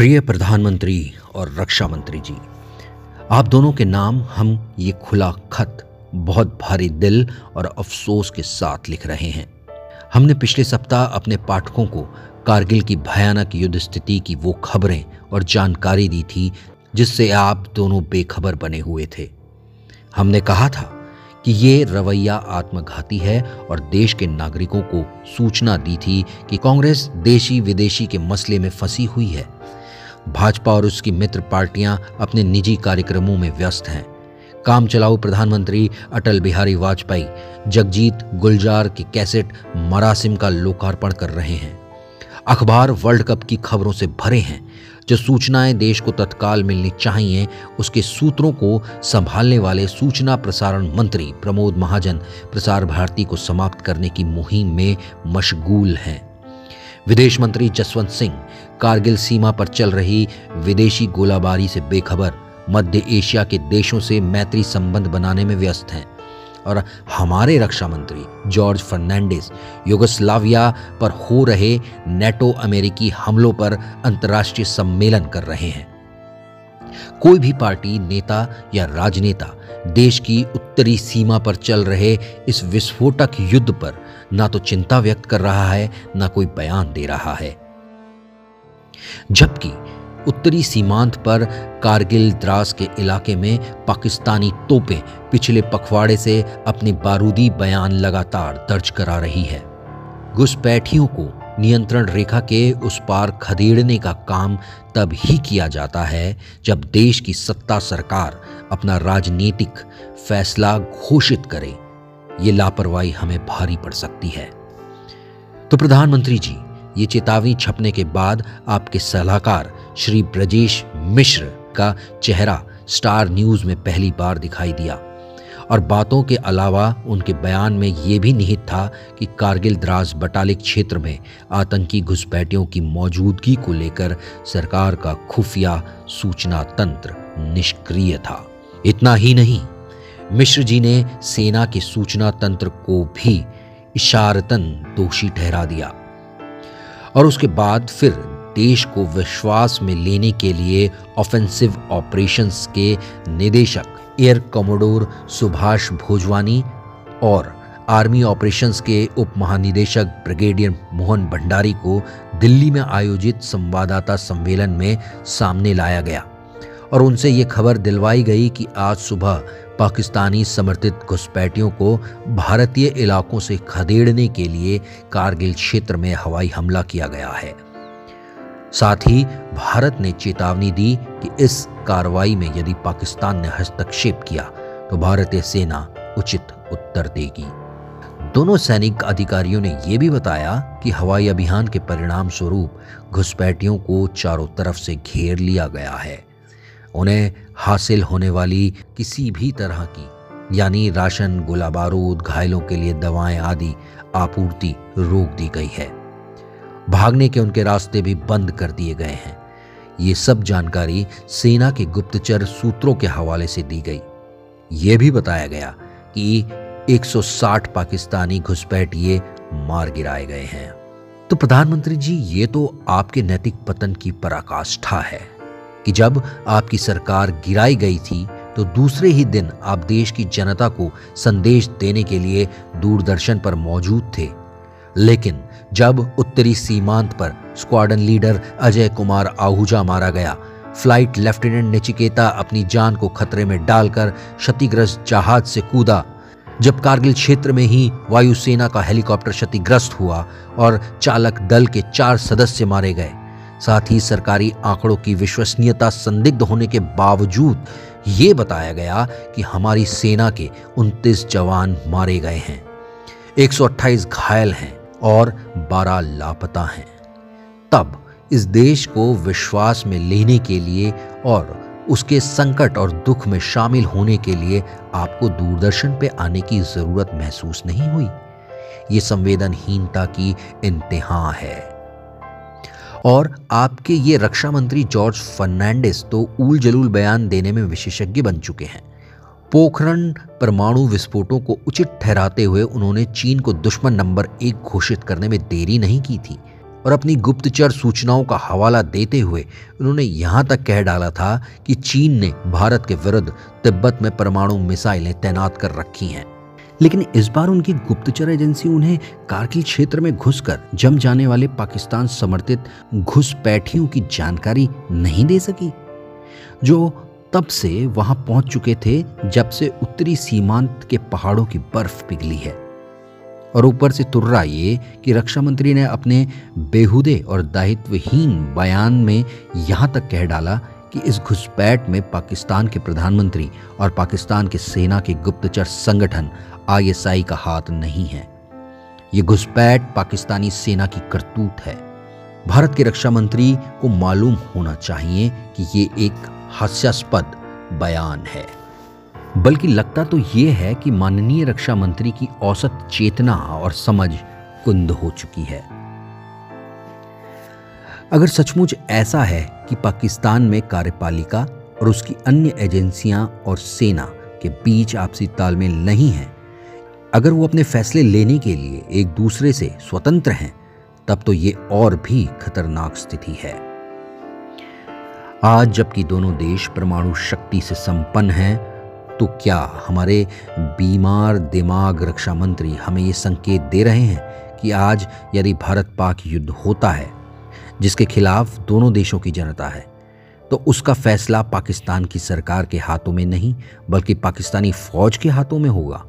प्रिय प्रधानमंत्री और रक्षा मंत्री जी, आप दोनों के नाम हम ये खुला खत, बहुत भारी दिल और अफसोस के साथ लिख रहे हैं। हमने पिछले सप्ताह अपने पाठकों को कारगिल की भयानक युद्ध स्थिति की वो खबरें और जानकारी दी थी, जिससे आप दोनों बेखबर बने हुए थे। हमने कहा था कि ये रवैया आत्मघाती है और देश के नागरिकों को सूचना दी थी कि कांग्रेस देशी विदेशी के मसले में फंसी हुई है। भाजपा और उसकी मित्र पार्टियाँ अपने निजी कार्यक्रमों में व्यस्त हैं। काम चलाऊ प्रधानमंत्री अटल बिहारी वाजपेयी, जगजीत गुलजार की कैसेट मरासिम का लोकार्पण कर रहे हैं। अखबार वर्ल्ड कप की खबरों से भरे हैं। जो सूचनाएँ देश को तत्काल मिलनी चाहिए, उसके सूत्रों को संभालने वाले सूचना प्रसारण मंत्री प्रमोद महाजन प्रसार भारती को समाप्त करने की मुहिम में मशगूल हैं। विदेश मंत्री जसवंत सिंह, कारगिल सीमा पर चल रही विदेशी गोलाबारी से बेखबर मध्य एशिया के देशों से मैत्री संबंध बनाने में व्यस्त हैं। और हमारे रक्षा मंत्री जॉर्ज फर्नांडिस युगोस्लाविया पर हो रहे नेटो अमेरिकी हमलों पर अंतर्राष्ट्रीय सम्मेलन कर रहे हैं। कोई भी पार्टी, नेता या राजनेता देश की उत्तरी सीमा पर चल रहे इस विस्फोटक युद्ध पर ना तो चिंता व्यक्त कर रहा है, ना कोई बयान दे रहा है। जबकि उत्तरी सीमांत पर कारगिल द्रास के इलाके में पाकिस्तानी तोपें पिछले पखवाड़े से अपने बारूदी बयान लगातार दर्ज करा रही है। घुसपैठियों को नियंत्रण रेखा के उस पार खदेड़ने का काम तब ही किया जाता है जब देश की सत्ता सरकार अपना राजनीतिक फैसला घोषित करे। ये लापरवाही हमें भारी पड़ सकती है। तो प्रधानमंत्री जी, ये चेतावनी छपने के बाद आपके सलाहकार श्री ब्रजेश मिश्र का चेहरा स्टार न्यूज़ में पहली बार दिखाई दिया। और बातों के अलावा उनके बयान में ये भी निहित था कि कारगिल द्रास बटालिक क्षेत्र में आतंकी घुसपैठियों की मौजूदगी को लेकर सरकार का खुफिया सूचना तंत्र निष्क्रिय था। इतना ही नहीं मिश्र जी ने सेना के सूचना तंत्र को भी इशारतन दोषी ठहरा दिया। और उसके बाद फिर देश को विश्वास में लेने के लिए ऑफेंसिव ऑपरेशंस के निदेशक एयर कमोडोर सुभाष भोजवानी और आर्मी ऑपरेशंस के उप महानिदेशक ब्रिगेडियर मोहन भंडारी को दिल्ली में आयोजित संवाददाता सम्मेलन में सामने लाया गया और उनसे ये खबर दिलवाई गई कि आज सुबह पाकिस्तानी समर्थित घुसपैठियों को भारतीय इलाकों से खदेड़ने के लिए कारगिल क्षेत्र में हवाई हमला किया गया है। साथ ही भारत ने चेतावनी दी कि इस कार्रवाई में यदि पाकिस्तान ने हस्तक्षेप किया तो भारतीय सेना उचित उत्तर देगी। दोनों सैनिक अधिकारियों ने यह भी बताया कि हवाई अभियान के परिणाम स्वरूप घुसपैठियों को चारों तरफ़ से घेर लिया गया है। उन्हें हासिल होने वाली किसी भी तरह की, यानी राशन, गोला बारूद, घायलों के लिए दवाएँ आदि आपूर्ति रोक दी गई है। भागने के उनके रास्ते भी बंद कर दिए गए हैं। ये सब जानकारी सेना के गुप्तचर सूत्रों के हवाले से दी गई। यह भी बताया गया कि 160 पाकिस्तानी घुसपैठिए मार गिराए गए हैं। तो प्रधानमंत्री जी, ये तो आपके नैतिक पतन की पराकाष्ठा है कि जब आपकी सरकार गिराई गई थी तो दूसरे ही दिन आप देश की जनता को संदेश देने के लिए दूरदर्शन पर मौजूद थे। लेकिन जब उत्तरी सीमांत पर स्क्वाडन लीडर अजय कुमार आहूजा मारा गया, फ़्लाइट लेफ्टिनेंट निचिकेता अपनी जान को खतरे में डालकर क्षतिग्रस्त जहाज़ से कूदा। जब कारगिल क्षेत्र में ही वायुसेना का हेलीकॉप्टर क्षतिग्रस्त हुआ और चालक दल के चार सदस्य मारे गए, साथ ही सरकारी आंकड़ों की विश्वसनीयता संदिग्ध होने के बावजूद ये बताया गया कि हमारी सेना के 29 जवान मारे गए हैं। 128 घायल हैं। और 12 लापता हैं। तब इस देश को विश्वास में लेने के लिए और उसके संकट और दुख में शामिल होने के लिए आपको दूरदर्शन पे आने की ज़रूरत महसूस नहीं हुई। ये संवेदनहीनता की इंतहा है। और आपके ये रक्षा मंत्री जॉर्ज फर्नांडिस तो ऊल जलूल बयान देने में विशेषज्ञ बन चुके हैं। पोखरण परमाणु विस्फोटों को उचित ठहराते हुए उन्होंने चीन को दुश्मन नंबर एक घोषित करने में देरी नहीं की थी और अपनी गुप्तचर सूचनाओं का हवाला देते हुए उन्होंने यहाँ तक कह डाला था कि चीन ने भारत के विरुद्ध तिब्बत में परमाणु मिसाइलें तैनात कर रखी हैं। लेकिन इस बार उनकी गुप्तचर एजेंसी उन्हें कारगिल क्षेत्र में घुसकर जम जाने वाले पाकिस्तान समर्थित घुसपैठियों की जानकारी नहीं दे सकी, जो तब से वहाँ पहुँच चुके थे जब से उत्तरी सीमांत के पहाड़ों की बर्फ़ पिघली है। और ऊपर से तुर्रा ये कि रक्षा मंत्री ने अपने बेहुदे और दायित्वहीन बयान में यहाँ तक कह डाला कि इस घुसपैठ में पाकिस्तान के प्रधानमंत्री और पाकिस्तान के सेना के गुप्तचर संगठन आईएसआई का हाथ नहीं है। ये घुसपैठ पाकिस्तानी सेना की करतूत है। भारत के रक्षा मंत्री को मालूम होना चाहिए कि ये एक हास्यास्पद बयान है। बल्कि लगता तो ये है कि माननीय रक्षा मंत्री की औसत चेतना और समझ कुंद हो चुकी है। अगर सचमुच ऐसा है कि पाकिस्तान में कार्यपालिका और उसकी अन्य एजेंसियाँ और सेना के बीच आपसी तालमेल नहीं है, अगर वो अपने फैसले लेने के लिए एक दूसरे से स्वतंत्र हैं, तब तो ये और भी खतरनाक स्थिति है। आज जबकि दोनों देश परमाणु शक्ति से संपन्न हैं तो क्या हमारे बीमार दिमाग रक्षा मंत्री हमें ये संकेत दे रहे हैं कि आज यदि भारत पाक युद्ध होता है, जिसके खिलाफ दोनों देशों की जनता है तो उसका फैसला पाकिस्तान की सरकार के हाथों में नहीं, बल्कि पाकिस्तानी फौज के हाथों में होगा।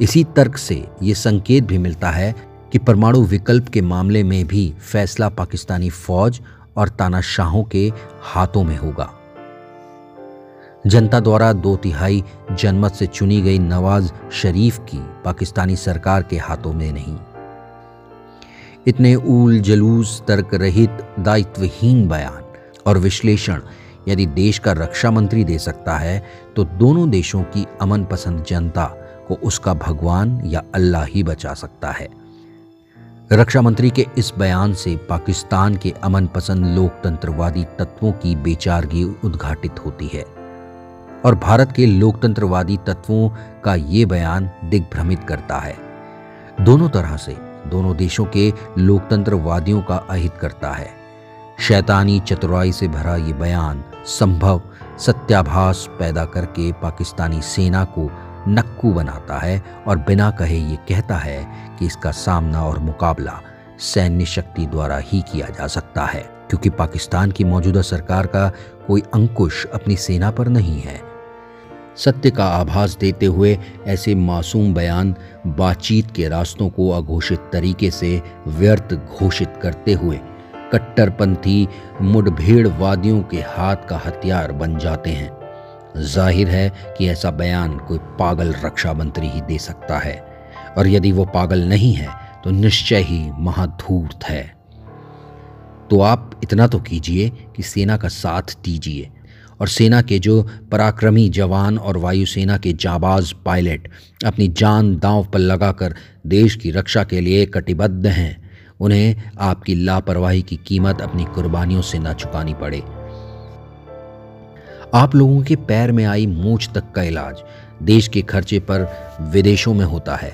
इसी तर्क से ये संकेत भी मिलता है कि परमाणु विकल्प के मामले में भी फैसला पाकिस्तानी फौज और तानाशाहों के हाथों में होगा। जनता द्वारा दो तिहाई जनमत से चुनी गई नवाज़ शरीफ की पाकिस्तानी सरकार के हाथों में नहीं। इतने ऊल जलूस तर्क रहित दायित्वहीन बयान और विश्लेषण यदि देश का रक्षा मंत्री दे सकता है तो दोनों देशों की अमन पसंद जनता को उसका भगवान या अल्लाह ही बचा सकता है। रक्षा मंत्री के इस बयान से पाकिस्तान के अमन पसंद लोकतंत्रवादी तत्वों की बेचारगी उद्घाटित होती है। और भारत के लोकतंत्रवादी तत्वों का ये बयान दिग्भ्रमित करता है। दोनों तरह से, दोनों देशों के लोकतंत्रवादियों का अहित करता है। शैतानी चतुराई से भरा ये बयान संभव सत्याभास पैदा करके पाकिस्तानी सेना को नक्कू बनाता है और बिना कहे ये कहता है कि इसका सामना और मुकाबला सैन्य शक्ति द्वारा ही किया जा सकता है, क्योंकि पाकिस्तान की मौजूदा सरकार का कोई अंकुश अपनी सेना पर नहीं है। सत्य का आभास देते हुए ऐसे मासूम बयान बातचीत के रास्तों को अघोषित तरीके से व्यर्थ घोषित करते हुए कट्टरपंथी मुठभेड़वादियों के हाथ का हथियार बन जाते हैं। ज़ाहिर है कि ऐसा बयान कोई पागल रक्षा मंत्री ही दे सकता है। और यदि वो पागल नहीं है तो निश्चय ही महाधूर्त है। तो आप इतना तो कीजिए कि सेना का साथ दीजिए। और सेना के जो पराक्रमी जवान और वायुसेना के जाबाज पायलट अपनी जान दांव पर लगाकर देश की रक्षा के लिए कटिबद्ध हैं, उन्हें आपकी लापरवाही की कीमत अपनी कुर्बानियों से न चुकानी पड़े। आप लोगों के पैर में आई मूछ तक का इलाज देश के खर्चे पर विदेशों में होता है।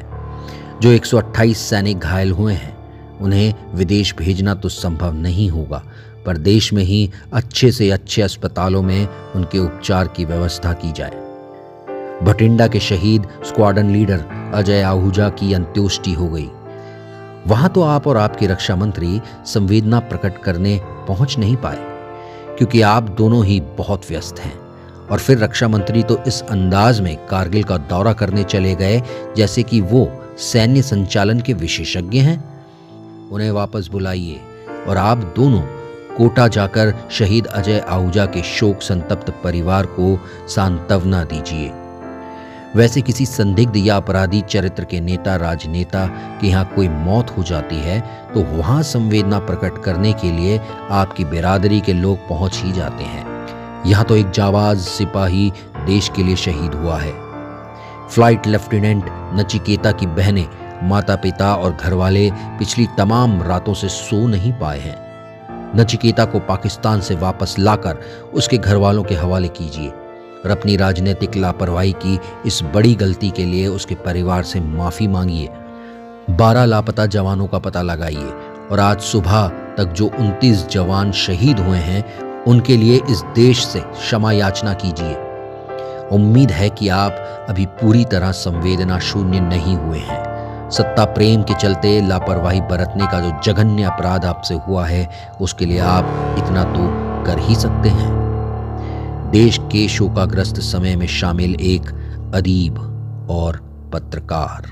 जो 128 सैनिक घायल हुए हैं, उन्हें विदेश भेजना तो संभव नहीं होगा, पर देश में ही अच्छे से अच्छे अस्पतालों में उनके उपचार की व्यवस्था की जाए। भटिंडा के शहीद स्क्वाडन लीडर अजय आहूजा की अंत्योष्टि हो गई। वहाँ तो आप और आपके रक्षा मंत्री संवेदना प्रकट करने पहुँच नहीं पाए। क्योंकि आप दोनों ही बहुत व्यस्त हैं। और फिर रक्षा मंत्री तो इस अंदाज में कारगिल का दौरा करने चले गए, जैसे कि वो सैन्य संचालन के विशेषज्ञ हैं। उन्हें वापस बुलाइए और आप दोनों कोटा जाकर शहीद अजय आहूजा के शोक संतप्त परिवार को सांत्वना दीजिए। वैसे किसी संदिग्ध या अपराधी चरित्र के नेता, राजनेता के यहाँ कोई मौत हो जाती है तो वहाँ संवेदना प्रकट करने के लिए आपकी बिरादरी के लोग पहुँच ही जाते हैं। यहाँ तो एक जावाज सिपाही देश के लिए शहीद हुआ है। फ़्लाइट लेफ्टिनेंट नचिकेता की बहनें माता पिता और घरवाले पिछली तमाम रातों से सो नहीं पाए हैं। नचिकेता को पाकिस्तान से वापस लाकर उसके घर वालों के हवाले कीजिए। और अपनी राजनीतिक लापरवाही की इस बड़ी गलती के लिए उसके परिवार से माफ़ी मांगिए। बारह लापता जवानों का पता लगाइए और आज सुबह तक जो 29 जवान शहीद हुए हैं, उनके लिए इस देश से क्षमा याचना कीजिए। उम्मीद है कि आप अभी पूरी तरह संवेदना शून्य नहीं हुए हैं। सत्ता प्रेम के चलते लापरवाही बरतने का जो जघन्य अपराध आपसे हुआ है, उसके लिए आप इतना तो कर ही सकते हैं। देश के शोकाग्रस्त समय में शामिल एक अदीब और पत्रकार।